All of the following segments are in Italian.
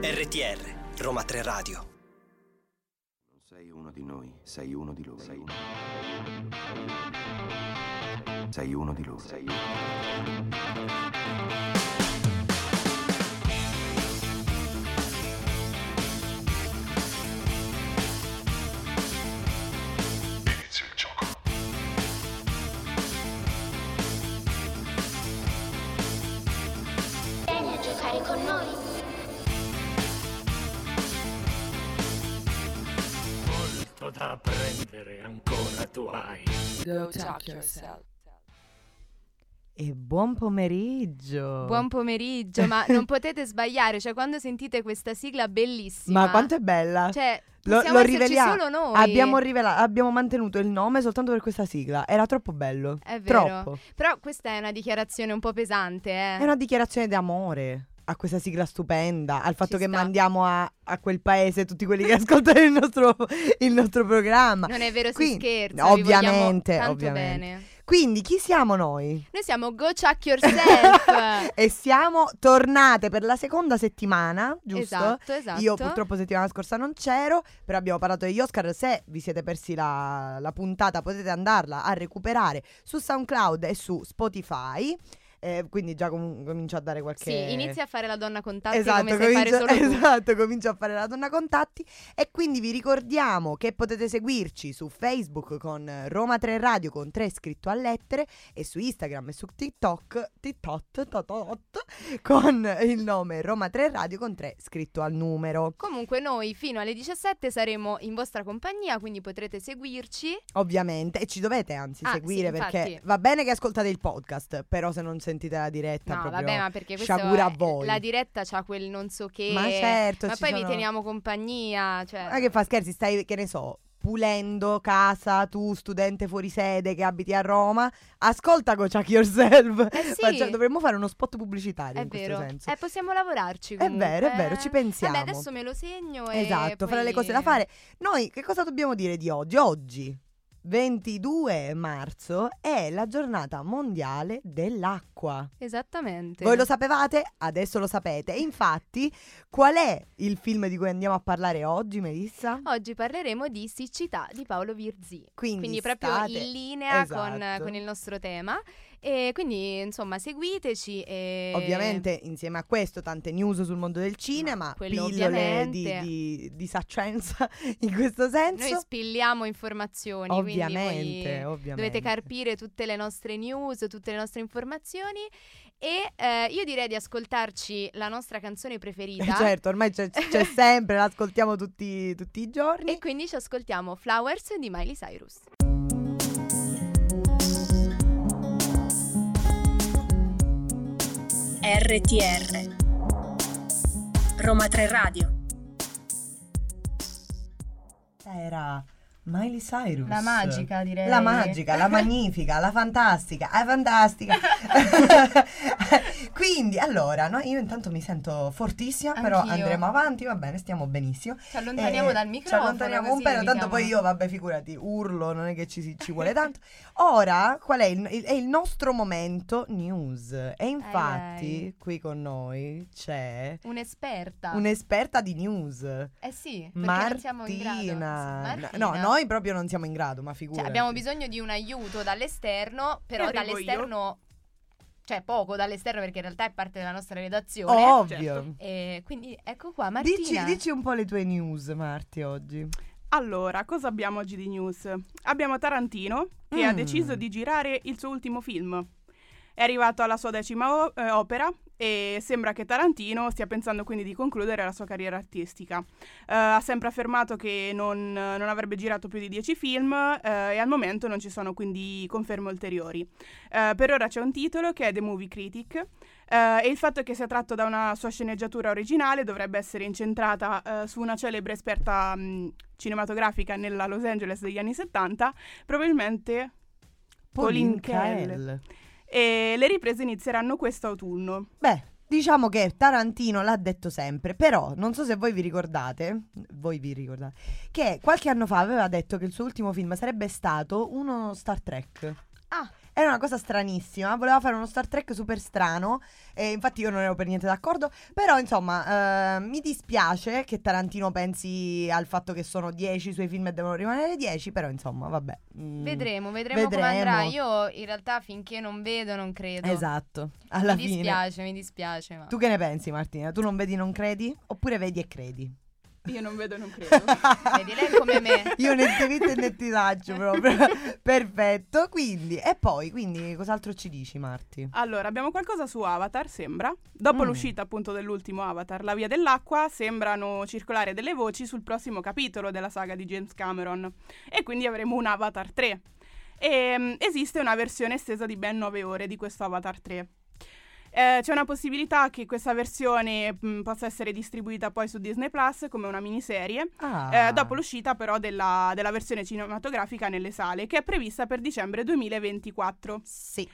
RTR, Roma 3 Radio. Non sei uno di noi, sei uno di loro. Sei uno, sei uno di loro. Sei uno. Da apprendere ancora tu hai. Go talk yourself. E buon pomeriggio. Buon pomeriggio, ma non potete sbagliare, cioè quando sentite questa sigla bellissima. Ma quanto è bella. Cioè, Lo- possiamo lo riveliamo. solo noi. Abbiamo, rivela- abbiamo mantenuto il nome soltanto per questa sigla. Era troppo bello. È vero. Troppo. Però questa è una dichiarazione un po' pesante, eh. È una dichiarazione d'amore a questa sigla stupenda, al fatto Ci che sta. mandiamo a, a quel paese tutti quelli che ascoltano il nostro, il nostro programma. Non è vero, si Quindi- scherza. vi vogliamo ovviamente, ovviamente. bene. Quindi chi siamo noi? Noi siamo Go Chuck Yourself. e siamo tornate per la seconda settimana, giusto? Esatto, esatto. Io purtroppo settimana scorsa non c'ero, però abbiamo parlato degli Oscar. Se vi siete persi la, la puntata potete andarla a recuperare su SoundCloud e su Spotify. Eh, quindi già com- comincio a dare qualche... Sì, inizia a fare la donna contatti Esatto, come sai fare comincio, solo tu. esatto, comincio a fare la donna contatti e quindi vi ricordiamo che potete seguirci su Facebook con Roma 3 Radio con 3 scritto a lettere e su Instagram e su TikTok, TikTok totot, con il nome Roma 3 Radio con 3 scritto al numero. Comunque noi fino alle 17 saremo in vostra compagnia, quindi potrete seguirci. Ovviamente, e ci dovete anzi Ah, seguire sì, perché va bene che ascoltate il podcast, però se non sentite la diretta No, proprio vabbè, ma perché questo sciagura a è- voi. la diretta c'ha quel non so che. Ma certo, Ma poi vi sono- teniamo compagnia, cioè Ma che fa scherzi, stai, che ne so, pulendo casa, tu studente fuori sede che abiti a Roma, ascolta Go Chuck Yourself. Eh sì. Faccia- dovremmo fare uno spot pubblicitario È in vero. questo senso. Eh, possiamo lavorarci È comunque. vero, è vero, ci pensiamo. Vabbè, adesso me lo segno Esatto, poi- fra le cose da fare. Noi che cosa dobbiamo dire di oggi? Oggi, 22 marzo, è la giornata mondiale dell'acqua. Esattamente. Voi lo sapevate? Adesso lo sapete. E infatti, qual è il film di cui andiamo a parlare oggi, Melissa? Oggi parleremo di siccità di Paolo Virzì. Quindi, Quindi proprio state- in linea con, Esatto. con il nostro tema. E quindi, insomma, seguiteci e... Ovviamente insieme a questo tante news sul mondo del cinema, pillole di, ovviamente. di, di saccenza in questo senso. Noi spilliamo informazioni, ovviamente, ovviamente. dovete carpire tutte le nostre news, tutte le nostre informazioni e eh, io direi di ascoltarci la nostra canzone preferita. certo, ormai c'è, c'è sempre, l'ascoltiamo tutti, tutti i giorni. E quindi ci ascoltiamo Flowers di Miley Cyrus. RTR Roma 3 Radio Era Miley Cyrus. La magica, direi. La magica, la magnifica, la fantastica, è fantastica. Quindi, allora, no, io intanto mi sento fortissima, però Anch'io. andremo avanti, va bene, stiamo benissimo. Ci allontaniamo Eh, dal Ci microfono. allontaniamo un pelo, tanto poi io, vabbè, figurati, urlo, non è che ci, ci vuole tanto. Ora, qual è il, il- è il nostro momento news? E infatti, ai. qui con noi c'è Un'esperta. un'esperta di news. Eh sì, perché non siamo in grado. Martina. Sì, No, Martina. noi proprio non siamo in grado, ma Cioè, figurati. abbiamo bisogno di un aiuto dall'esterno, però dall'esterno... Cioè, poco dall'esterno perché in realtà è parte della nostra redazione. Ovvio. E quindi ecco qua, Martina. Dici, dici un po' le tue news, Marti, oggi. Allora, cosa abbiamo oggi di news? Abbiamo Tarantino che ha Mm. deciso di girare il suo ultimo film. È arrivato alla sua decima o- eh, opera e sembra che Tarantino stia pensando quindi di concludere la sua carriera artistica. Eh, ha sempre affermato che non, non avrebbe girato più di dieci film eh, e al momento non ci sono quindi conferme ulteriori. Eh, per ora c'è un titolo che è The Movie Critic e il fatto che sia tratto da una sua sceneggiatura originale dovrebbe essere incentrata su una celebre esperta mh, cinematografica nella Los Angeles degli anni 70, probabilmente Pauline Kael. E le riprese inizieranno quest'autunno. Beh, diciamo che Tarantino l'ha detto sempre, però non so se voi vi ricordate, voi vi ricordate, che qualche anno fa aveva detto che il suo ultimo film sarebbe stato uno Star Trek. Ah. Era una cosa stranissima. Voleva fare uno Star Trek super strano. E infatti io non ero per niente d'accordo. Però, insomma, eh, mi dispiace che Tarantino pensi al fatto che sono 10 i suoi film e devono rimanere 10. Però, insomma, vabbè. mm, Vedremo, vedremo, come vedremo. andrà. Io in realtà finché non vedo non credo. Esatto. Alla mi fine. dispiace, mi dispiace. Ma... Tu che ne pensi, Martina? Tu non vedi, non credi? Oppure vedi e credi? Io non vedo e non credo. Vedi, lei è come me. Io ne ti e ne ti faccio proprio. Perfetto. Quindi, e poi, quindi, cos'altro ci dici, Marti? Allora, abbiamo qualcosa su Avatar, sembra. Dopo Mm. l'uscita appunto dell'ultimo Avatar, La Via dell'Acqua, sembrano circolare delle voci sul prossimo capitolo della saga di James Cameron. E quindi avremo un Avatar 3. E mm, esiste una versione estesa di ben 9 ore di questo Avatar 3. Eh, c'è una possibilità che questa versione mm, possa essere distribuita poi su Disney Plus come una miniserie, Ah. eh, dopo l'uscita però della, della versione cinematografica nelle sale, che è prevista per dicembre 2024. Sì.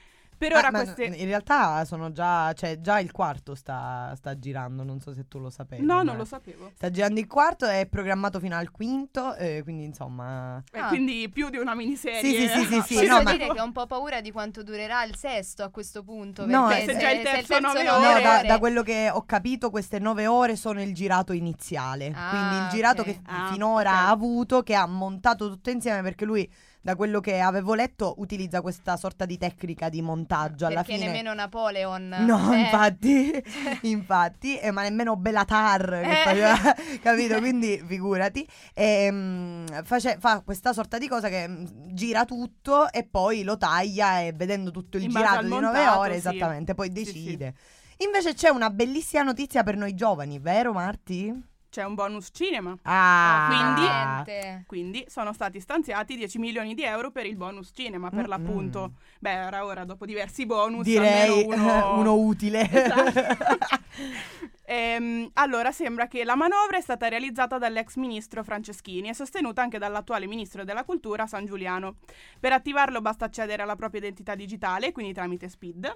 Per Ah, ora ma queste... In realtà sono già, cioè già il quarto sta, sta girando, non so se tu lo sapevi. No, ma non lo sapevo. Sta girando il quarto, è programmato fino al quinto, eh, quindi insomma... Eh, Ah. Quindi più di una miniserie. Sì, sì, sì, sì, sì, Posso no, ma- dire che ho un po' paura di quanto durerà il sesto a questo punto. No, perché se già il terzo nove No, ore. da, da quello che ho capito, queste nove ore sono il girato iniziale. Ah, quindi il girato ok. che Ah, finora ok. ha avuto, che ha montato tutto insieme, perché lui, da quello che avevo letto, utilizza questa sorta di tecnica di montaggio alla perché fine. nemmeno Napoleon. No, cioè, infatti, infatti, eh, ma nemmeno Belatar che Eh. faceva, capito? Quindi figurati. Ehm, face- fa questa sorta di cosa che mm, gira tutto e poi lo taglia e vedendo tutto il In girato di nove ore, sì. esattamente, poi Sì, sì. decide. Invece c'è una bellissima notizia per noi giovani, vero Marti? C'è un bonus cinema. Ah, quindi-. Quindi sono stati stanziati 10 milioni di euro per il bonus cinema, per Mm-mm. l'appunto. Beh, era ora, dopo diversi bonus, direi almeno uno... uno utile. Esatto. Ehm, allora, sembra che la manovra è stata realizzata dall'ex ministro Franceschini e sostenuta anche dall'attuale ministro della cultura San Giuliano. Per attivarlo basta accedere alla propria identità digitale, quindi tramite SPID,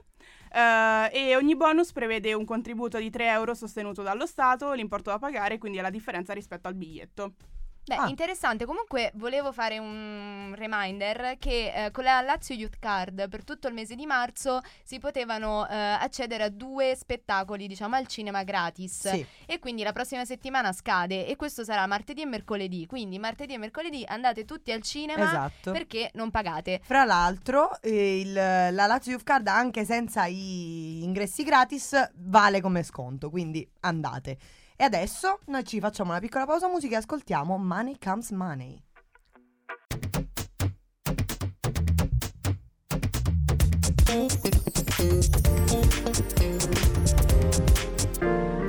eh, e ogni bonus prevede un contributo di 3 euro sostenuto dallo Stato, l'importo da pagare quindi è la differenza rispetto al biglietto. Beh, Ah. interessante. Comunque volevo fare un reminder che eh, con la Lazio Youth Card per tutto il mese di marzo si potevano eh, accedere a due spettacoli, diciamo, al cinema gratis. sì. E quindi la prossima settimana scade e questo sarà martedì e mercoledì. Quindi martedì e mercoledì andate tutti al cinema Esatto. perché non pagate. Fra l'altro, eh, il- la Lazio Youth Card, anche senza i ingressi gratis, vale come sconto, quindi andate. E adesso noi ci facciamo una piccola pausa musica e ascoltiamo Money Comes Money.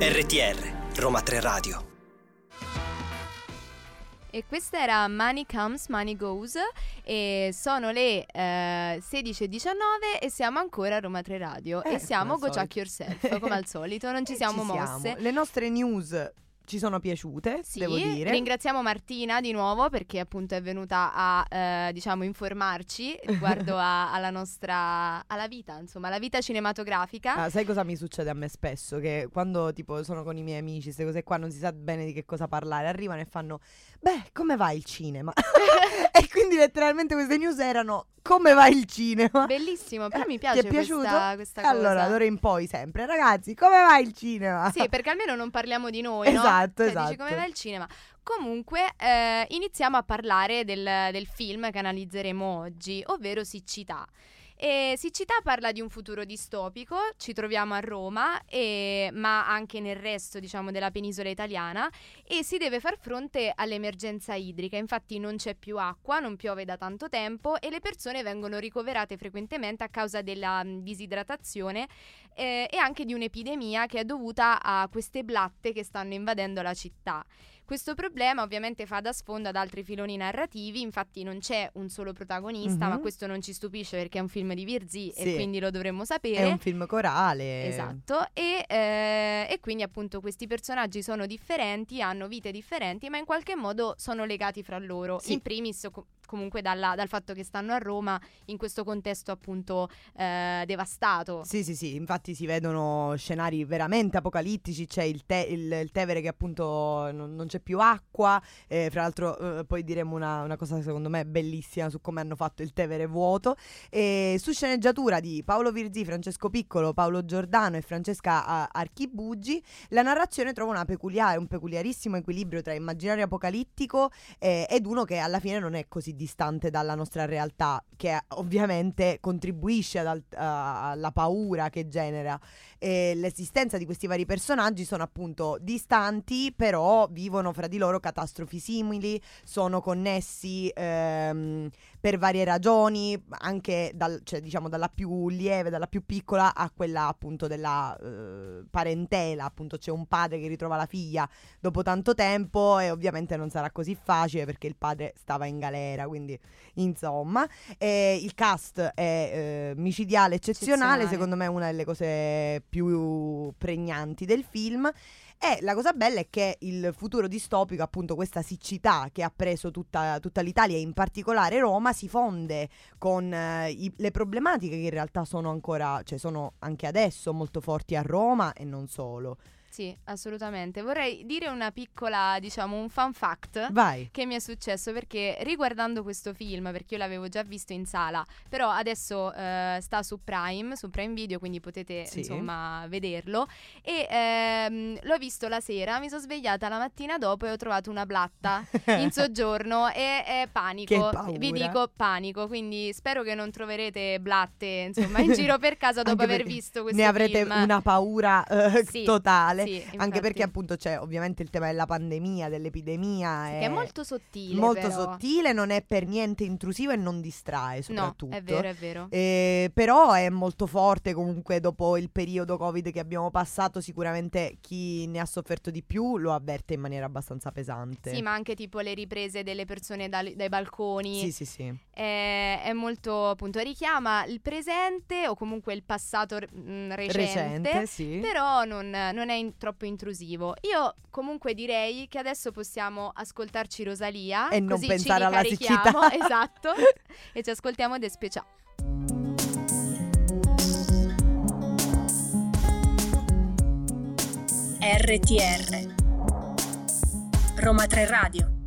RTR, Roma 3 Radio. E questa era Money Comes, Money Goes e sono le eh, 16.19 e siamo ancora a Roma 3 Radio Eh, e siamo Go Chuck Yourself come al solito, non ci E siamo ci mosse. Le nostre news ci sono piaciute, Sì, devo dire. ringraziamo Martina di nuovo perché appunto è venuta a eh, diciamo informarci riguardo a- alla nostra alla vita, insomma, alla vita cinematografica. Ah, sai cosa mi succede a me spesso? Che quando tipo sono con i miei amici, queste cose qua, non si sa bene di che cosa parlare, arrivano e fanno, beh, come va il cinema? e quindi letteralmente queste news erano, come va il cinema? Bellissimo, però Eh, mi ti piace è piaciuto? questa, questa E Allora, cosa. d'ora in poi sempre, ragazzi, come va il cinema? Sì, perché almeno non parliamo di noi, no? Esatto, Cioè, esatto. Dici come va il cinema. Comunque, eh, iniziamo a parlare del, del film che analizzeremo oggi, ovvero Siccità. E Siccità parla di un futuro distopico, ci troviamo a Roma, e- ma anche nel resto diciamo, della penisola italiana, e si deve far fronte all'emergenza idrica. Infatti non c'è più acqua, non piove da tanto tempo e le persone vengono ricoverate frequentemente a causa della disidratazione eh, e anche di un'epidemia che è dovuta a queste blatte che stanno invadendo la città. Questo problema ovviamente fa da sfondo ad altri filoni narrativi, infatti non c'è un solo protagonista, Mhm. ma questo non ci stupisce perché è un film di Virzì Sì. e quindi lo dovremmo È sapere. un film corale. Esatto, e, eh, e quindi appunto questi personaggi sono differenti, hanno vite differenti, ma in qualche modo sono legati fra loro. Sì. In primis, comunque dalla- dal fatto che stanno a Roma in questo contesto appunto eh, devastato. Sì, sì, sì, infatti si vedono scenari veramente apocalittici, c'è il, te- il- il Tevere che appunto non, non c'è più acqua, eh, fra l'altro eh, poi diremo una, una cosa secondo me bellissima su come hanno fatto il Tevere vuoto, e su sceneggiatura di Paolo Virzì, Francesco Piccolo, Paolo Giordano e Francesca Archibugi, la narrazione trova una peculiare, un peculiarissimo equilibrio tra immaginario apocalittico eh, ed uno che alla fine non è così distante dalla nostra realtà, che ovviamente contribuisce ad a- alla paura che genera. E l'esistenza di questi vari personaggi sono appunto distanti, però vivono fra di loro catastrofi simili, sono connessi ehm, per varie ragioni, anche dal- cioè, diciamo dalla più lieve, dalla più piccola a quella appunto della eh, parentela, appunto c'è un padre che ritrova la figlia dopo tanto tempo e ovviamente non sarà così facile perché il padre stava in galera, quindi insomma eh, il cast è eh, micidiale, eccezionale, Eccezionale. secondo me è una delle cose più pregnanti del film. E la cosa bella è che il futuro distopico, appunto questa siccità che ha preso tutta, tutta l'Italia e in particolare Roma, si fonde con eh, i- le problematiche che in realtà sono ancora, cioè sono anche adesso molto forti a Roma e non solo. Sì, assolutamente. Vorrei dire una piccola, diciamo, un fun fact. Vai. Che mi è successo perché riguardando questo film, perché io l'avevo già visto in sala, però adesso eh, sta su Prime, su Prime Video, quindi potete Sì. insomma vederlo. E ehm, l'ho visto la sera, mi sono svegliata la mattina dopo e ho trovato una blatta in soggiorno e è panico. Vi dico panico, quindi spero che non troverete blatte insomma in giro per casa dopo aver visto questo Ne avrete film. una paura eh, Sì, totale. Sì, Anche perché appunto c'è ovviamente il tema della pandemia, dell'epidemia. Che è molto sottile. molto però. sottile, non è per niente intrusivo e non distrae No, soprattutto. è vero, è vero. Eh, però è molto forte comunque dopo il periodo Covid che abbiamo passato, sicuramente chi ne ha sofferto di più lo avverte in maniera abbastanza pesante. Sì, ma anche tipo le riprese delle persone dal- dai balconi. Sì, sì, sì. È, è molto appunto richiama il presente o comunque il passato mm, recente. Recente, sì. Però non, non è in- troppo intrusivo. Io comunque direi che adesso possiamo ascoltarci Rosalia E non così pensare ci alla ricarichiamo, siccità. esatto. e ci ascoltiamo De Special. RTR Roma 3 Radio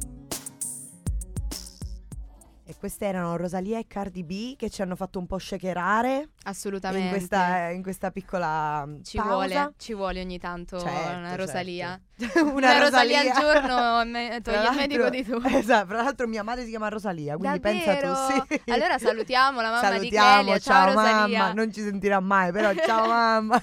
queste erano Rosalia e Cardi B che ci hanno fatto un po' shakerare Assolutamente. in questa, in questa piccola mm, ci pausa. vuole, ci vuole ogni tanto Certo, una Rosalia. certo. una, Una Rosalia al giorno me- toglie il medico di tu. Esatto, tra l'altro mia madre si chiama Rosalia, quindi pensa tu. Davvero? Sì. Allora salutiamo la mamma di Salutiamo, Clelia. ciao, Ciao, Rosalia. mamma, non ci sentirà mai, però ciao mamma.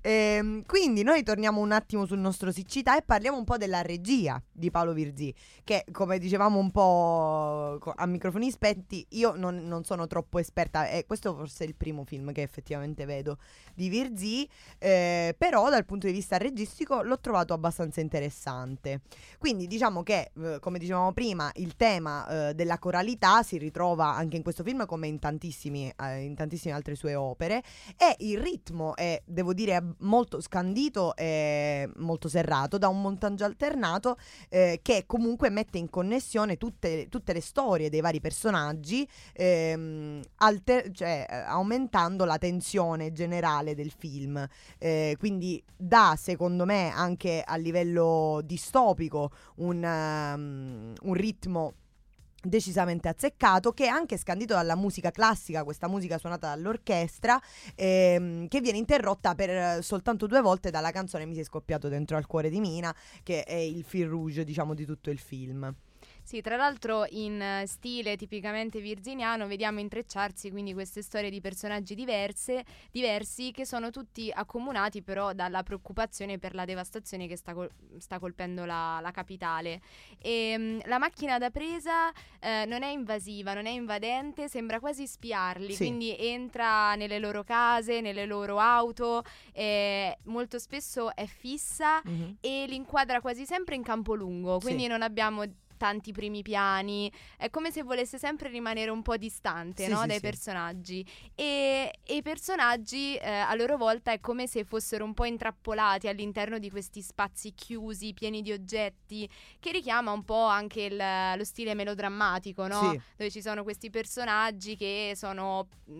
Ehm, quindi noi torniamo un attimo sul nostro siccità e parliamo un po' della regia di Paolo Virzì, che come dicevamo un po' a microfoni spenti, io non, non sono troppo esperta e questo forse è il primo film che effettivamente vedo di Virzì, eh, però dal punto di vista registico l'ho trovato abbastanza interessante. Quindi diciamo che, eh, come dicevamo prima, il tema eh, della coralità si ritrova anche in questo film come in, eh, in tantissime altre sue opere e il ritmo è, devo dire, molto scandito e molto serrato da un montaggio alternato eh, che comunque mette in connessione tutte, tutte le storie dei vari personaggi, ehm, alter- cioè, eh, aumentando la tensione generale del film. Eh, quindi dà, secondo me, anche a livello distopico un, um, un ritmo decisamente azzeccato che è anche scandito dalla musica classica, questa musica suonata dall'orchestra ehm, che viene interrotta per eh, soltanto due volte dalla canzone Mi sei scoppiato dentro al cuore di Mina che è il fil rouge diciamo di tutto il film. Sì, tra l'altro in eh, stile tipicamente virginiano vediamo intrecciarsi quindi queste storie di personaggi diverse, diversi che sono tutti accomunati però dalla preoccupazione per la devastazione che sta, col- sta colpendo la, la capitale. E, mm, la macchina da presa eh, non è invasiva, non è invadente, sembra quasi spiarli, Sì. quindi entra nelle loro case, nelle loro auto, eh, molto spesso è fissa e li inquadra quasi sempre in campo lungo, quindi Sì. non abbiamo tanti primi piani, è come se volesse sempre rimanere un po' distante Sì, no, sì, dai sì. personaggi. E, e i personaggi eh, a loro volta è come se fossero un po' intrappolati all'interno di questi spazi chiusi, pieni di oggetti, che richiama un po' anche il- lo stile melodrammatico, no? Sì. Dove ci sono questi personaggi che sono mh,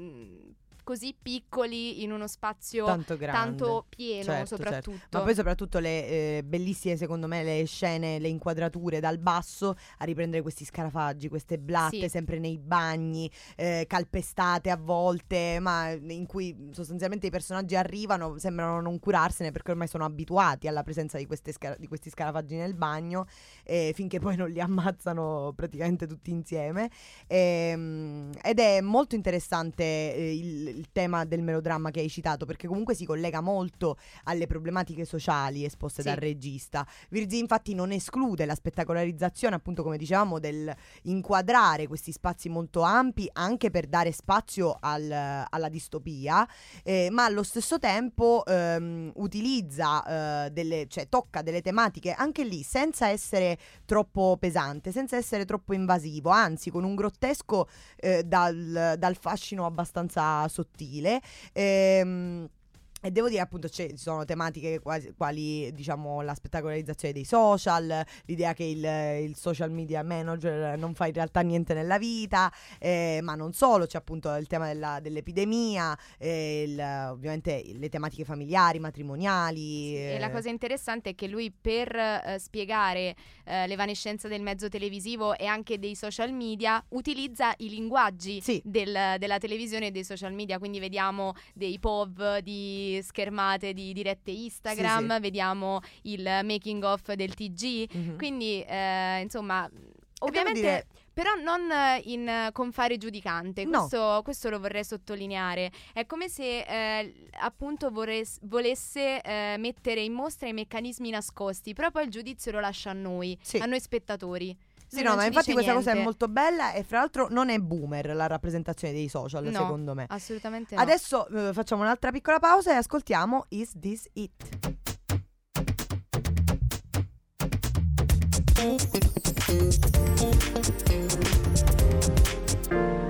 così piccoli in uno spazio Tanto grande. tanto pieno, Certo, soprattutto. certo. Ma poi soprattutto le eh, bellissime, secondo me, le scene, le inquadrature dal basso a riprendere questi scarafaggi, queste blatte Sì. sempre nei bagni, eh, calpestate a volte, ma in cui sostanzialmente i personaggi arrivano, sembrano non curarsene perché ormai sono abituati alla presenza di, queste sca- di questi scarafaggi nel bagno, eh, finché poi non li ammazzano praticamente tutti insieme. Ehm, ed è molto interessante eh, il, il tema del melodramma che hai citato, perché comunque si collega molto alle problematiche sociali esposte Sì. dal regista. Virzi infatti non esclude la spettacolarizzazione, appunto come dicevamo, del inquadrare questi spazi molto ampi anche per dare spazio al- alla distopia, eh, ma allo stesso tempo ehm, utilizza, eh, delle, cioè tocca delle tematiche anche lì senza essere troppo pesante, senza essere troppo invasivo, anzi con un grottesco eh, dal, dal fascino abbastanza sottile. Ehm, e devo dire appunto ci sono tematiche quasi, quali diciamo la spettacolarizzazione dei social, l'idea che il, il social media manager non fa in realtà niente nella vita, eh, ma non solo, c'è appunto il tema della- dell'epidemia, eh, il- ovviamente le tematiche familiari, matrimoniali. E la eh, cosa interessante è che lui per eh, spiegare eh, l'evanescenza del mezzo televisivo e anche dei social media utilizza i linguaggi Sì. del- della televisione e dei social media, quindi vediamo dei POV di schermate di dirette Instagram, Sì, vediamo il making of del TG, mhm. quindi eh, insomma... Ovviamente, dire- però non in con fare giudicante, No. questo, questo lo vorrei sottolineare. È come se eh, appunto vorres- volesse eh, mettere in mostra i meccanismi nascosti, però poi il giudizio lo lascia a noi, Sì. a noi spettatori. Sì, no, ma infatti questa cosa è niente. molto bella e fra l'altro non è boomer la rappresentazione dei social, No. secondo me. Assolutamente no. Adesso eh, facciamo un'altra piccola pausa e ascoltiamo Is This It?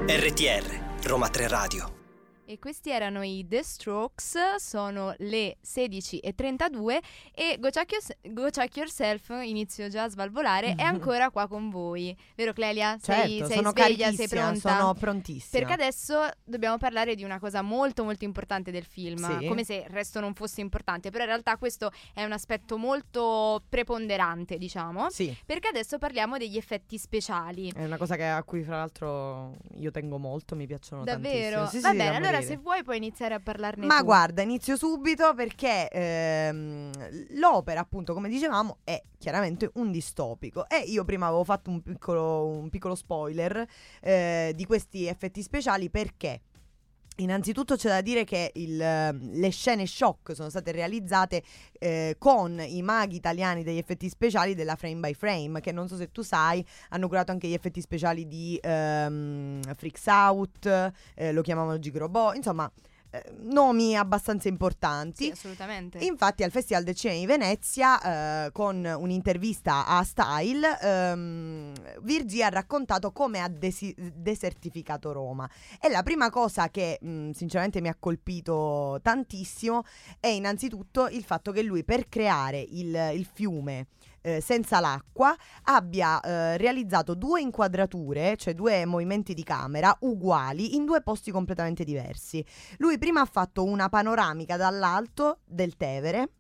RTR, Roma 3 Radio. E questi erano i The Strokes, sono le 16.32 e Go Yours- Go Check Yourself, inizio già a svalvolare, è ancora qua con voi. Vero Clelia? Sei, certo, sei sono sveglia, sei pronta? sono prontissima. Perché adesso dobbiamo parlare di una cosa molto molto importante del film, Sì. come se il resto non fosse importante, però in realtà questo è un aspetto molto preponderante, diciamo, Sì, perché adesso parliamo degli effetti speciali. è una cosa che- a cui fra l'altro io tengo molto, mi piacciono Davvero? tantissimo. Sì, Va sì, bene, da allora se vuoi puoi iniziare a parlarne Ma tu. guarda, inizio subito perché ehm, l'opera, appunto, come dicevamo, è chiaramente un distopico. E io prima avevo fatto un piccolo, un piccolo spoiler eh, di questi effetti speciali perché. Innanzitutto c'è da dire che il, ehm, le scene shock sono state realizzate eh, con i maghi italiani degli effetti speciali della Frame by Frame, che non so se tu sai, hanno curato anche gli effetti speciali di ehm, Freaks Out, eh, lo chiamavano Gigrobot, insomma, eh, nomi abbastanza importanti. Sì, assolutamente. Infatti al Festival del Cinema di Venezia, eh, con un'intervista a Style, ehm, Virgi ha raccontato come ha desi- desertificato Roma. E la prima cosa che mh, sinceramente mi ha colpito tantissimo è innanzitutto il fatto che lui per creare il, il fiume eh, senza l'acqua abbia eh, realizzato due inquadrature, cioè due movimenti di camera uguali in due posti completamente diversi. Lui prima ha fatto una panoramica dall'alto del Tevere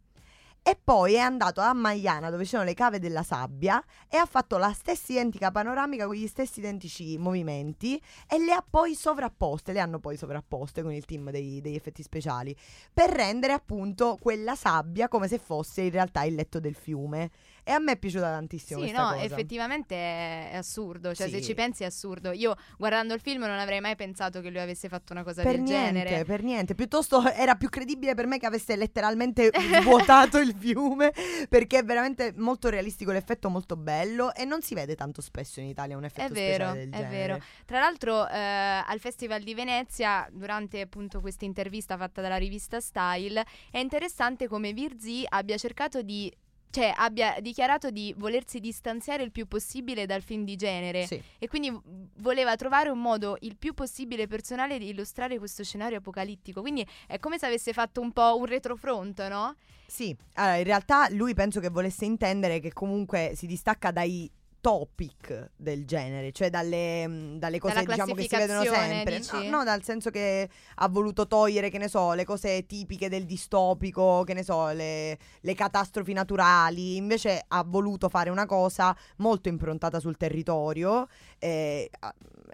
e poi è andato a Magliana dove sono le cave della sabbia e ha fatto la stessa identica panoramica con gli stessi identici movimenti e le ha poi sovrapposte, le hanno poi sovrapposte con il team dei- degli effetti speciali per rendere appunto quella sabbia come se fosse in realtà il letto del fiume. E a me è piaciuta tantissimo Sì, no, cosa. effettivamente è, è assurdo. Cioè, se Sì. ci pensi è assurdo. Io guardando il film non avrei mai pensato che lui avesse fatto una cosa Per del niente, genere. per niente. Piuttosto era più credibile per me che avesse letteralmente svuotato il fiume. Perché è veramente molto realistico l'effetto, molto bello. E non si vede tanto spesso in Italia un effetto È vero, del è genere. vero. Tra l'altro, eh, al Festival di Venezia, durante appunto questa intervista fatta dalla rivista Style, è interessante come Virzi abbia cercato di cioè abbia dichiarato di volersi distanziare il più possibile dal film di genere Sì. e quindi voleva trovare un modo il più possibile personale di illustrare questo scenario apocalittico. Quindi è come se avesse fatto un po' un retrofront, no? Sì, allora in realtà lui penso che volesse intendere che comunque si distacca dai topic del genere, cioè dalle, mh, dalle cose diciamo che si vedono sempre. No, no, dal senso che ha voluto togliere, che ne so, le cose tipiche del distopico, che ne so, le, le catastrofi naturali. Invece ha voluto fare una cosa molto improntata sul territorio. eh,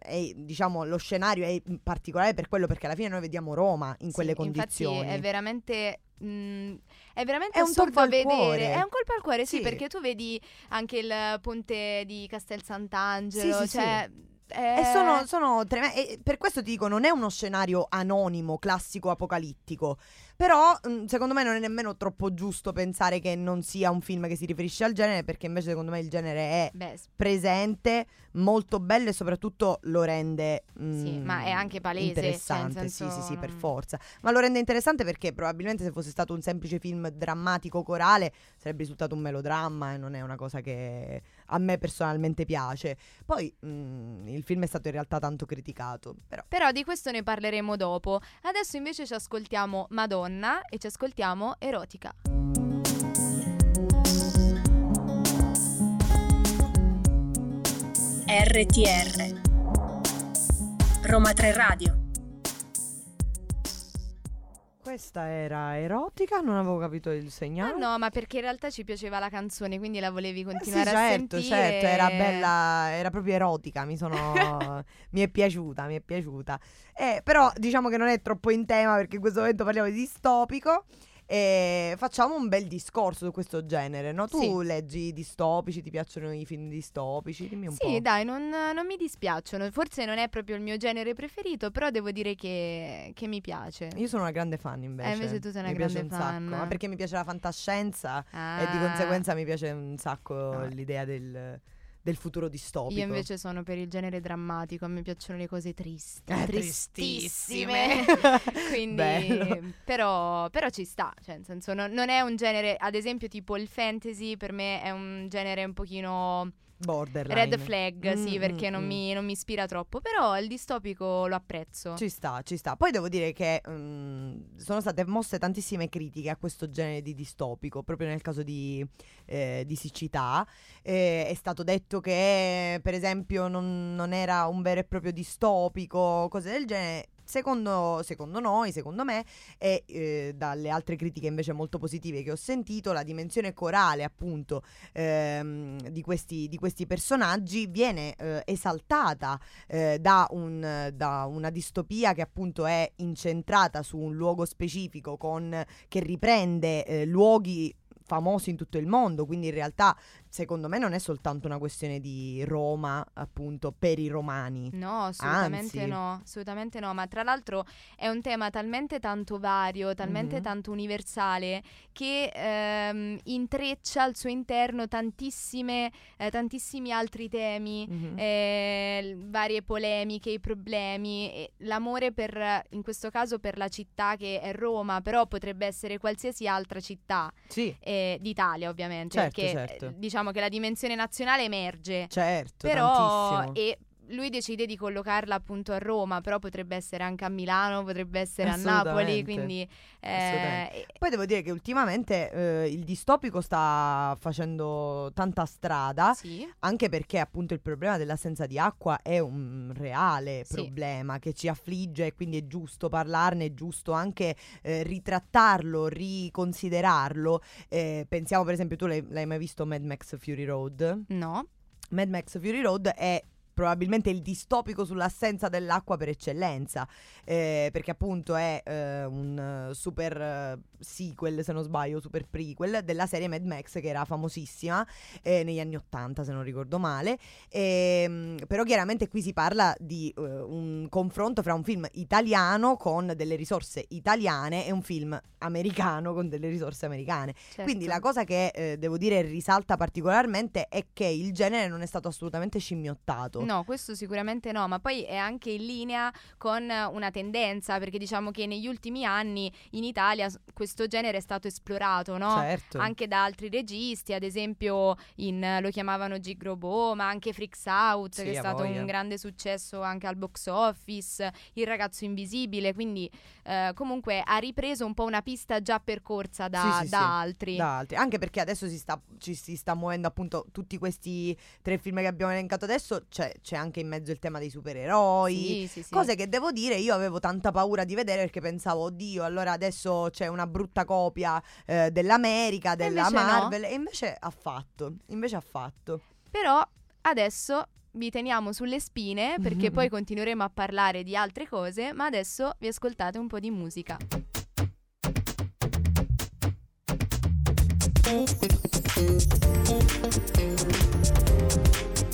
e diciamo lo scenario è particolare per quello perché alla fine noi vediamo Roma in quelle Sì, condizioni. Infatti è veramente. mm, è veramente È un colpo al vedere. cuore. È un colpo al cuore, sì, Sì. perché tu vedi anche il ponte di Castel Sant'Angelo. Sì, sì, cioè, è- E sono, sono treme- e per questo ti dico, non è uno scenario anonimo, classico, apocalittico. Però, mh, secondo me, non è nemmeno troppo giusto pensare che non sia un film che si riferisce al genere, perché invece, secondo me, il genere è Beh, presente, molto bello e soprattutto lo rende mh, Sì, ma è anche palese, cioè, interessante. sì, senso, sì, sì, per non- forza. Ma lo rende interessante perché probabilmente se fosse stato un semplice film drammatico corale sarebbe risultato un melodramma e non è una cosa che a me personalmente piace. Poi mh, il film è stato in realtà tanto criticato, però Però di questo ne parleremo dopo. Adesso invece ci ascoltiamo Madonna e ci ascoltiamo Erotica. RTR Roma 3 Radio questa era erotica, non avevo capito il Ah segnale. no, ma perché in realtà ci piaceva la canzone, quindi la volevi Eh sì, continuare a certo, sentire. certo, era bella, era proprio erotica, mi sono mi è piaciuta, mi è piaciuta. Eh, però diciamo che non è troppo in tema perché in questo momento parliamo di distopico e facciamo un bel discorso su questo genere, no? Tu Sì. leggi distopici, ti piacciono i film distopici? Dimmi un Sì, po'. dai, non, non mi dispiacciono. Forse non è proprio il mio genere preferito, però devo dire che, che mi piace. Io sono una grande fan invece. Eh, invece tu sei una mi grande un fan. sacco, ma perché mi piace la fantascienza e di Ah. conseguenza mi piace un sacco Ah. l'idea del, del futuro distopico. Io invece sono per il genere drammatico, a me piacciono le cose tristi, Eh, tristissime. Quindi, però, però ci sta, cioè, nel senso, non, non è un genere, ad esempio, tipo il fantasy per me è un genere un pochino Borderline. red flag, sì, Mm, perché mm, non, mm. mi, non mi ispira troppo, però il distopico lo apprezzo. Ci sta, ci sta. Poi devo dire che mm, sono state mosse tantissime critiche a questo genere di distopico, proprio nel caso di, eh, di siccità. Eh, è stato detto che, per esempio, non, non era un vero e proprio distopico, cose del genere. Secondo, secondo noi, secondo me, e eh, dalle altre critiche invece molto positive che ho sentito, la dimensione corale appunto ehm, di, questi, di questi personaggi viene eh, esaltata eh, da, un- da una distopia che appunto è incentrata su un luogo specifico con, che riprende eh, luoghi famosi in tutto il mondo, quindi in realtà secondo me non è soltanto una questione di Roma appunto per i romani. No, assolutamente Anzi. no, assolutamente no, ma tra l'altro è un tema talmente tanto vario, talmente Mhm. tanto universale che ehm, intreccia al suo interno tantissime, eh, tantissimi altri temi, Mhm. eh, varie polemiche, i problemi, e l'amore per, in questo caso per la città che è Roma, però potrebbe essere qualsiasi altra città Sì, eh, d'Italia ovviamente, Certo, perché certo. eh, diciamo che la dimensione nazionale emerge. certo, Però tantissimo. e lui decide di collocarla appunto a Roma, però potrebbe essere anche a Milano, potrebbe essere a Napoli, quindi eh, Poi devo dire che ultimamente eh, il distopico sta facendo tanta strada. sì, Anche perché appunto il problema dell'assenza di acqua è un reale Sì. problema che ci affligge e quindi è giusto parlarne, è giusto anche eh, ritrattarlo, riconsiderarlo. Eh, pensiamo per esempio, tu l'hai, l'hai mai visto Mad Max Fury Road? no, Mad Max Fury Road è probabilmente il distopico sull'assenza dell'acqua per eccellenza, eh, perché appunto è eh, un eh, super eh, sequel, se non sbaglio, super prequel della serie Mad Max che era famosissima eh, negli anni 80 se non ricordo male, Ehm, però chiaramente qui si parla di un confronto fra un film italiano con delle risorse italiane e un film americano con delle risorse americane. certo. Quindi la cosa che devo dire risalta particolarmente è che il genere non è stato assolutamente scimmiottato. No, questo sicuramente no, ma poi è anche in linea con una tendenza, perché diciamo che negli ultimi anni in Italia questo genere è stato esplorato, no? Certo. Anche da altri registi, ad esempio in, lo chiamavano Gig Robot, ma anche Freaks Out, Sì, che è stato voglia. un grande successo anche al box office, Il ragazzo invisibile, quindi eh, comunque ha ripreso un po' una pista già percorsa da, Sì, sì, da altri. da altri. Anche perché adesso si sta, ci si sta muovendo appunto tutti questi tre film che abbiamo elencato adesso. C'è, c'è anche in mezzo il tema dei supereroi. Sì, sì, sì. Cose che devo dire, io avevo tanta paura di vedere perché pensavo, oddio, allora adesso c'è una brutta copia eh, dell'America, della invece no. Marvel. E invece ha fatto. Invece ha fatto. Però adesso vi teniamo sulle spine perché poi continueremo a parlare di altre cose, ma adesso vi ascoltate un po' di musica.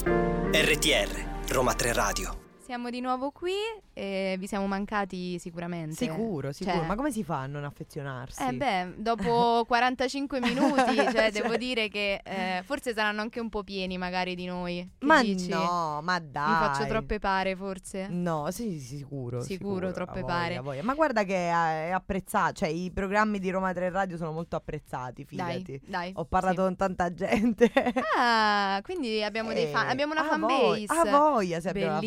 RTR, Roma 3 Radio. Siamo di nuovo qui e vi siamo mancati sicuramente. Sicuro, sicuro. Cioè, Ma come si fa a non affezionarsi? Eh beh, dopo 45 minuti, cioè, Cioè. devo dire che eh, forse saranno anche un po' pieni magari di noi. Che ma dici? no, ma dai. Mi faccio troppe pare forse. No, sì, sì, sicuro. Sicuro, troppe a voglia, pare. voglia. Ma guarda che è è apprezzato. Cioè, i programmi di Roma 3 Radio sono molto apprezzati, Dai, fidati. dai. Ho parlato con tanta gente. Ah, quindi abbiamo dei fan, Eh, abbiamo una a fan voglia- base. A voglia se abbiamo una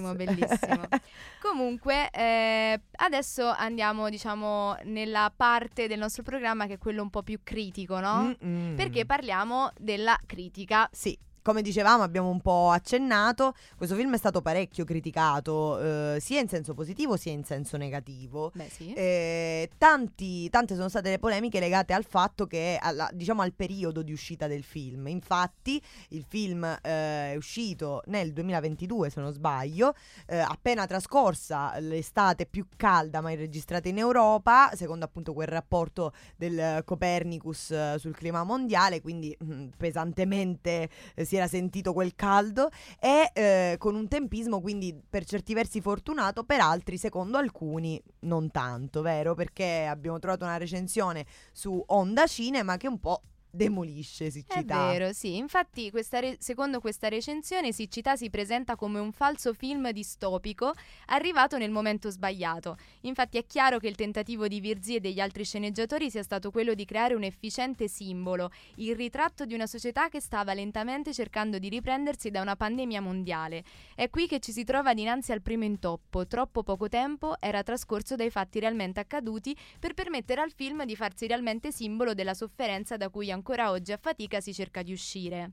Bellissimo, bellissimo. Comunque, eh, adesso andiamo, diciamo, nella parte del nostro programma che è quello un po' più critico, no? Mm-mm. Perché parliamo della critica. Sì. Come dicevamo, abbiamo un po' accennato, questo film è stato parecchio criticato, eh, sia in senso positivo sia in senso negativo. Beh, sì. Eh, tanti- tante sono state le polemiche legate al fatto che, alla- diciamo, al periodo di uscita del film. Infatti, il film eh, è uscito nel 2022, se non sbaglio, eh, appena trascorsa l'estate più calda mai registrata in Europa, secondo appunto quel rapporto del Copernicus eh, sul clima mondiale, quindi mm, pesantemente eh, si era sentito quel caldo e eh, con un tempismo quindi per certi versi fortunato, per altri secondo alcuni non tanto, vero? Perché abbiamo trovato una recensione su Onda Cinema che un po' demolisce È siccità. vero, sì. Infatti, questa re- secondo questa recensione, Siccità si presenta come un falso film distopico arrivato nel momento sbagliato. Infatti, è chiaro che il tentativo di Virzi e degli altri sceneggiatori sia stato quello di creare un efficiente simbolo, il ritratto di una società che stava lentamente cercando di riprendersi da una pandemia mondiale. È qui che ci si trova dinanzi al primo intoppo. Troppo poco tempo era trascorso dai fatti realmente accaduti per permettere al film di farsi realmente simbolo della sofferenza da cui ancora oggi a fatica si cerca di uscire.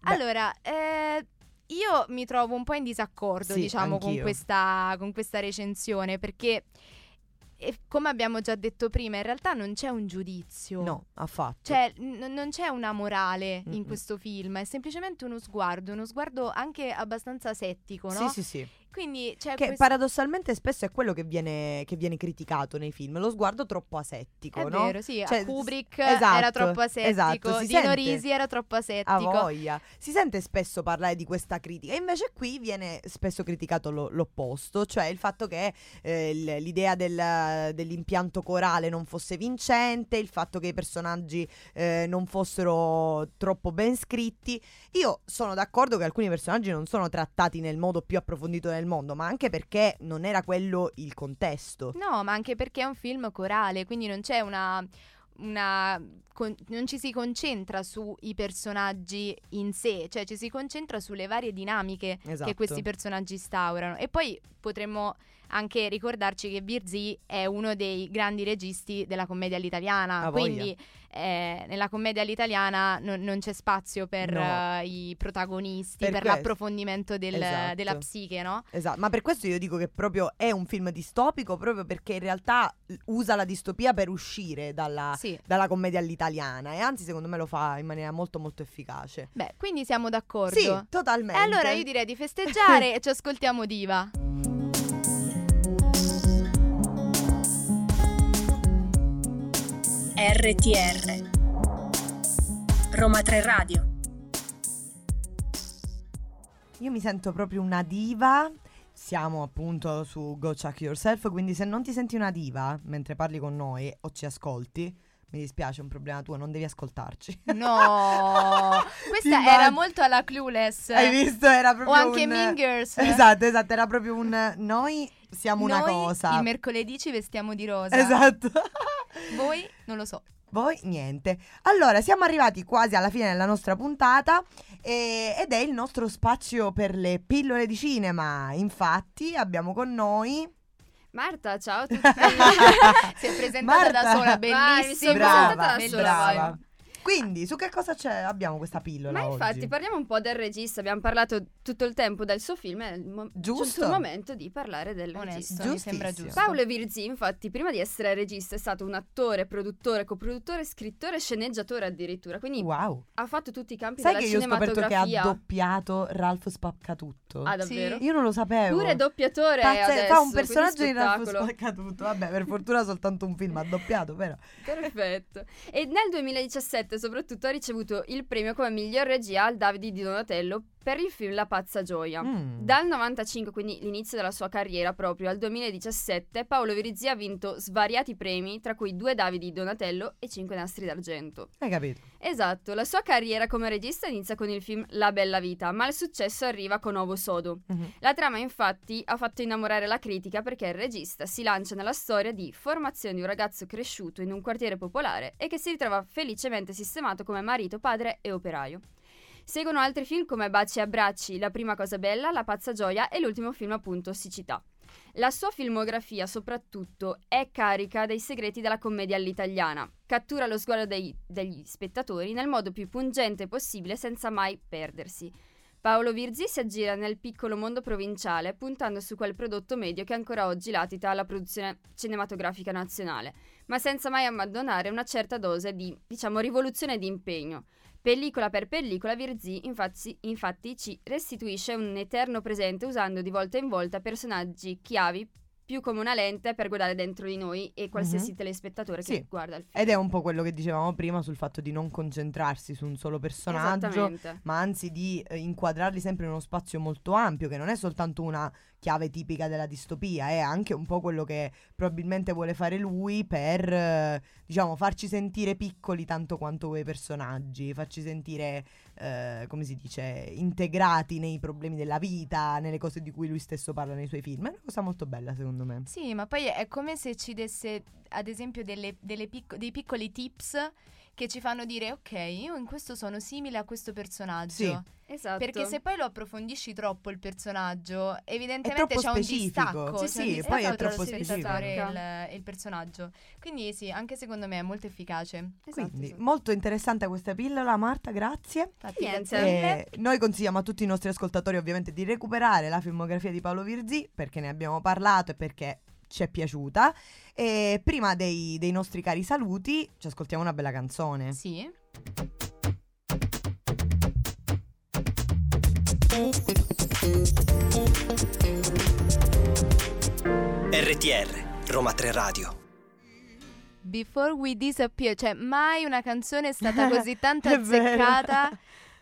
Beh. Allora, eh, io mi trovo un po' in disaccordo, Sì, diciamo, con questa, con questa recensione perché. eh, come abbiamo già detto prima, in realtà non c'è un giudizio. No, affatto. Cioè, n- non c'è una morale in Mm-mm. questo film, è semplicemente uno sguardo, uno sguardo anche abbastanza settico, Sì, no? sì, sì. Quindi c'è Che questo... paradossalmente spesso è quello che viene, che viene criticato nei film, lo sguardo troppo asettico, È no? vero, sì, Cioè, Kubrick esatto, era troppo asettico, esatto, si Dino sente. Risi era troppo A asettico. voglia. Si sente spesso parlare di questa critica, e invece qui viene spesso criticato lo- l'opposto, cioè il fatto che eh, l'idea del- dell'impianto corale non fosse vincente, il fatto che i personaggi eh, non fossero troppo ben scritti. Io sono d'accordo che alcuni personaggi non sono trattati nel modo più approfondito del mondo, ma anche perché non era quello il contesto. No, ma anche perché è un film corale, quindi non c'è una. una con- non ci si concentra sui personaggi in sé, cioè ci si concentra sulle varie dinamiche Esatto. che questi personaggi instaurano. E poi potremmo anche ricordarci che Birzi è uno dei grandi registi della commedia all'italiana, A voglia. quindi eh, nella commedia all'italiana non, non c'è spazio per No. eh, i protagonisti, Per per, l'approfondimento del- Esatto. della psiche, no? Esatto, ma per questo io dico che proprio è un film distopico, proprio perché in realtà usa la distopia per uscire dalla, Sì. dalla commedia all'italiana e anzi secondo me lo fa in maniera molto molto efficace. Beh, quindi siamo d'accordo. Sì, totalmente. E allora io direi di festeggiare e ci ascoltiamo Diva. RTR Roma 3 Radio Io mi sento proprio una diva. Siamo appunto su Go Check Yourself, quindi se non ti senti una diva mentre parli con noi o ci ascolti, Mi dispiace, è un problema tuo, non devi ascoltarci. No, questa Ti era molto alla Clueless. Hai visto? Era proprio O anche un... Mean Girls. Esatto, esatto, era proprio un noi siamo una Noi cosa. Il mercoledì ci vestiamo di rosa. Esatto. Voi non lo so. Voi niente. Allora, siamo arrivati quasi alla fine della nostra puntata e- ed è il nostro spazio per le pillole di cinema. Infatti, abbiamo con noi Marta, ciao a tutti. Si è presentata da Marta. sola, Vai, mi bellissima. sono brava, presentata da sola, brava. Quindi, su che cosa c'è? Abbiamo questa pillola Ma infatti oggi? parliamo un po' del regista, abbiamo parlato tutto il tempo del suo film, è il mo- Giusto. giusto il momento di parlare del Onesto, regista. mi sembra Giustissimo. giusto. Paolo Virzì, infatti, prima di essere regista è stato un attore, produttore, coproduttore, scrittore, sceneggiatore addirittura, quindi Wow. ha fatto tutti i campi Sai della che io ho scoperto che ha cinematografia. doppiato Ralph Spaccatutto? Ah, davvero? Sì. Io non lo sapevo. Pure doppiatore Pazze- adesso, fa un personaggio in Ralph. Spaccatutto. Vabbè, per fortuna soltanto un film ha doppiato, però. Perfetto. E nel 2017 soprattutto ha ricevuto il premio come miglior regia al Davide di Donatello per il film La pazza gioia. Mm. Dal 95, quindi l'inizio della sua carriera proprio, al 2017, Paolo Virizzi ha vinto svariati premi, tra cui due Davidi di Donatello e cinque nastri d'argento. Hai capito? Esatto, la sua carriera come regista inizia con il film La bella vita, ma il successo arriva con Ovo Sodo. Mhm. La trama infatti ha fatto innamorare la critica perché il regista si lancia nella storia di formazione di un ragazzo cresciuto in un quartiere popolare e che si ritrova felicemente sistemato come marito, padre e operaio. Seguono altri film come Baci e abbracci, La prima cosa bella, La pazza gioia e l'ultimo film appunto Siccità. La sua filmografia soprattutto è carica dei segreti della commedia all'italiana, cattura lo sguardo dei- degli spettatori nel modo più pungente possibile senza mai perdersi. Paolo Virzi si aggira nel piccolo mondo provinciale puntando su quel prodotto medio che ancora oggi latita alla produzione cinematografica nazionale, ma senza mai abbandonare una certa dose di, diciamo, rivoluzione di impegno. Pellicola per pellicola, Virzi infatti, infatti ci restituisce un eterno presente usando di volta in volta personaggi chiavi più come una lente per guardare dentro di noi e qualsiasi Mhm. telespettatore Sì. che guarda il film. Ed è un po' quello che dicevamo prima sul fatto di non concentrarsi su un solo personaggio, ma anzi di eh, inquadrarli sempre in uno spazio molto ampio, che non è soltanto una chiave tipica della distopia, è anche un po' quello che probabilmente vuole fare lui per, eh, diciamo, farci sentire piccoli tanto quanto quei personaggi, farci sentire, eh, come si dice, integrati nei problemi della vita, nelle cose di cui lui stesso parla nei suoi film. È una cosa molto bella, secondo me. Sì, ma poi è come se ci desse, ad esempio, delle- delle picco- dei piccoli tips che ci fanno dire, ok, io in questo sono simile a questo personaggio. Sì. Esatto. Perché se poi lo approfondisci troppo il personaggio, evidentemente c'è un specifico. distacco. Sì, c'è un sì, distacco poi è troppo specifico. il, e il personaggio. Quindi sì, anche secondo me è molto efficace. Esatto, Quindi, esatto. molto interessante questa pillola, Marta, grazie. Niente. Eh, noi consigliamo a tutti i nostri ascoltatori ovviamente di recuperare la filmografia di Paolo Virzì perché ne abbiamo parlato e perché ci è piaciuta. E prima dei, dei nostri cari saluti ci ascoltiamo una bella canzone. Sì. RTR, Roma 3 Radio. Before We Disappear, cioè mai una canzone è stata così tanto azzeccata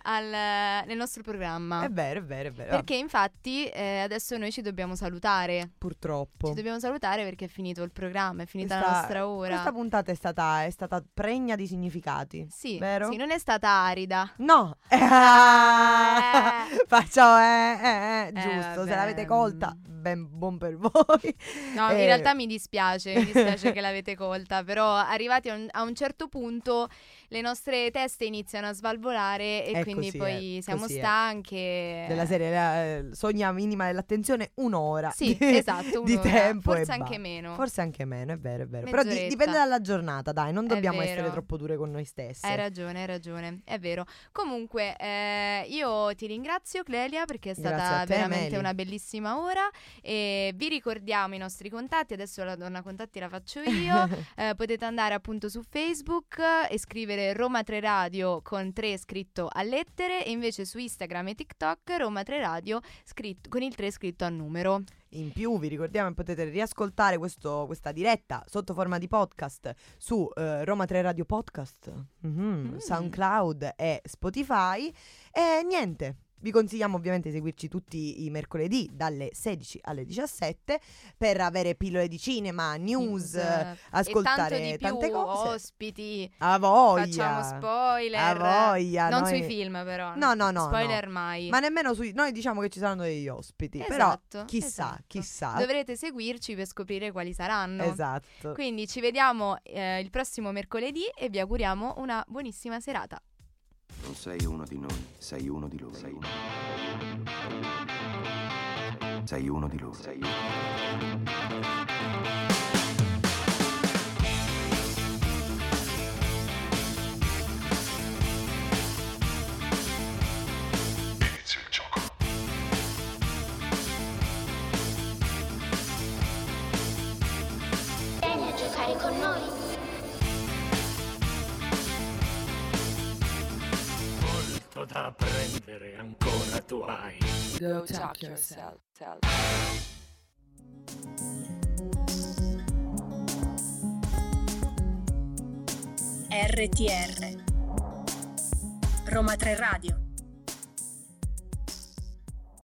al- nel nostro programma. È vero, è vero, è vero. Perché infatti eh, adesso noi ci dobbiamo salutare. Purtroppo. Ci dobbiamo salutare perché è finito il programma, è finita Questa- la nostra ora. Questa puntata è stata, è stata pregna di significati. Sì, vero? sì, non è stata arida. No, Eh. faccio eh, eh, eh, giusto, se vabbè. l'avete colta, ben buon per voi. No, Eh, in realtà mi dispiace, mi dispiace che l'avete colta, però arrivati a un, a un certo punto le nostre teste iniziano a svalvolare e È quindi così, poi è, siamo è. stanche. della serie la, eh, sogna minima dell'attenzione un'ora Sì, di, esatto, di un'ora, tempo e forse anche ba- meno. forse anche meno è vero è vero però di- dipende dalla giornata dai non dobbiamo essere troppo dure con noi stesse Hai ragione, hai ragione, è vero. Comunque, eh, io ti ringrazio, Clelia, perché è stata veramente Meli. una bellissima ora. E vi ricordiamo i nostri contatti. Adesso la donna contatti la faccio io. Eh, potete andare appunto su Facebook e scrivere Roma 3 Radio con 3 scritto a lettere, e invece su Instagram e TikTok Roma 3 Radio scritto, con il 3 scritto a numero. in più vi ricordiamo che potete riascoltare questo- questa diretta sotto forma di podcast su eh, Roma 3 Radio Podcast mhm, Mm. SoundCloud e Spotify e niente Vi consigliamo ovviamente di seguirci tutti i mercoledì dalle 16 alle 17 per avere pillole di cinema, news, eh, ascoltare più, tante cose. ospiti. A voglia. Facciamo spoiler. A voglia. Non noi- sui film, però. No, no, no, Spoiler no. mai. Ma nemmeno sui... Noi diciamo che ci saranno degli ospiti. Esatto, però chissà, esatto. chissà. Dovrete seguirci per scoprire quali saranno. Esatto. Quindi ci vediamo eh, il prossimo mercoledì e vi auguriamo una buonissima serata. Non sei uno di noi, sei uno di loro. Sei uno di loro. Sei uno di loro. Sei uno. Vieni a giocare con noi. Molto da apprendere ancora tu hai. Go talk yourself. RTR Roma 3 Radio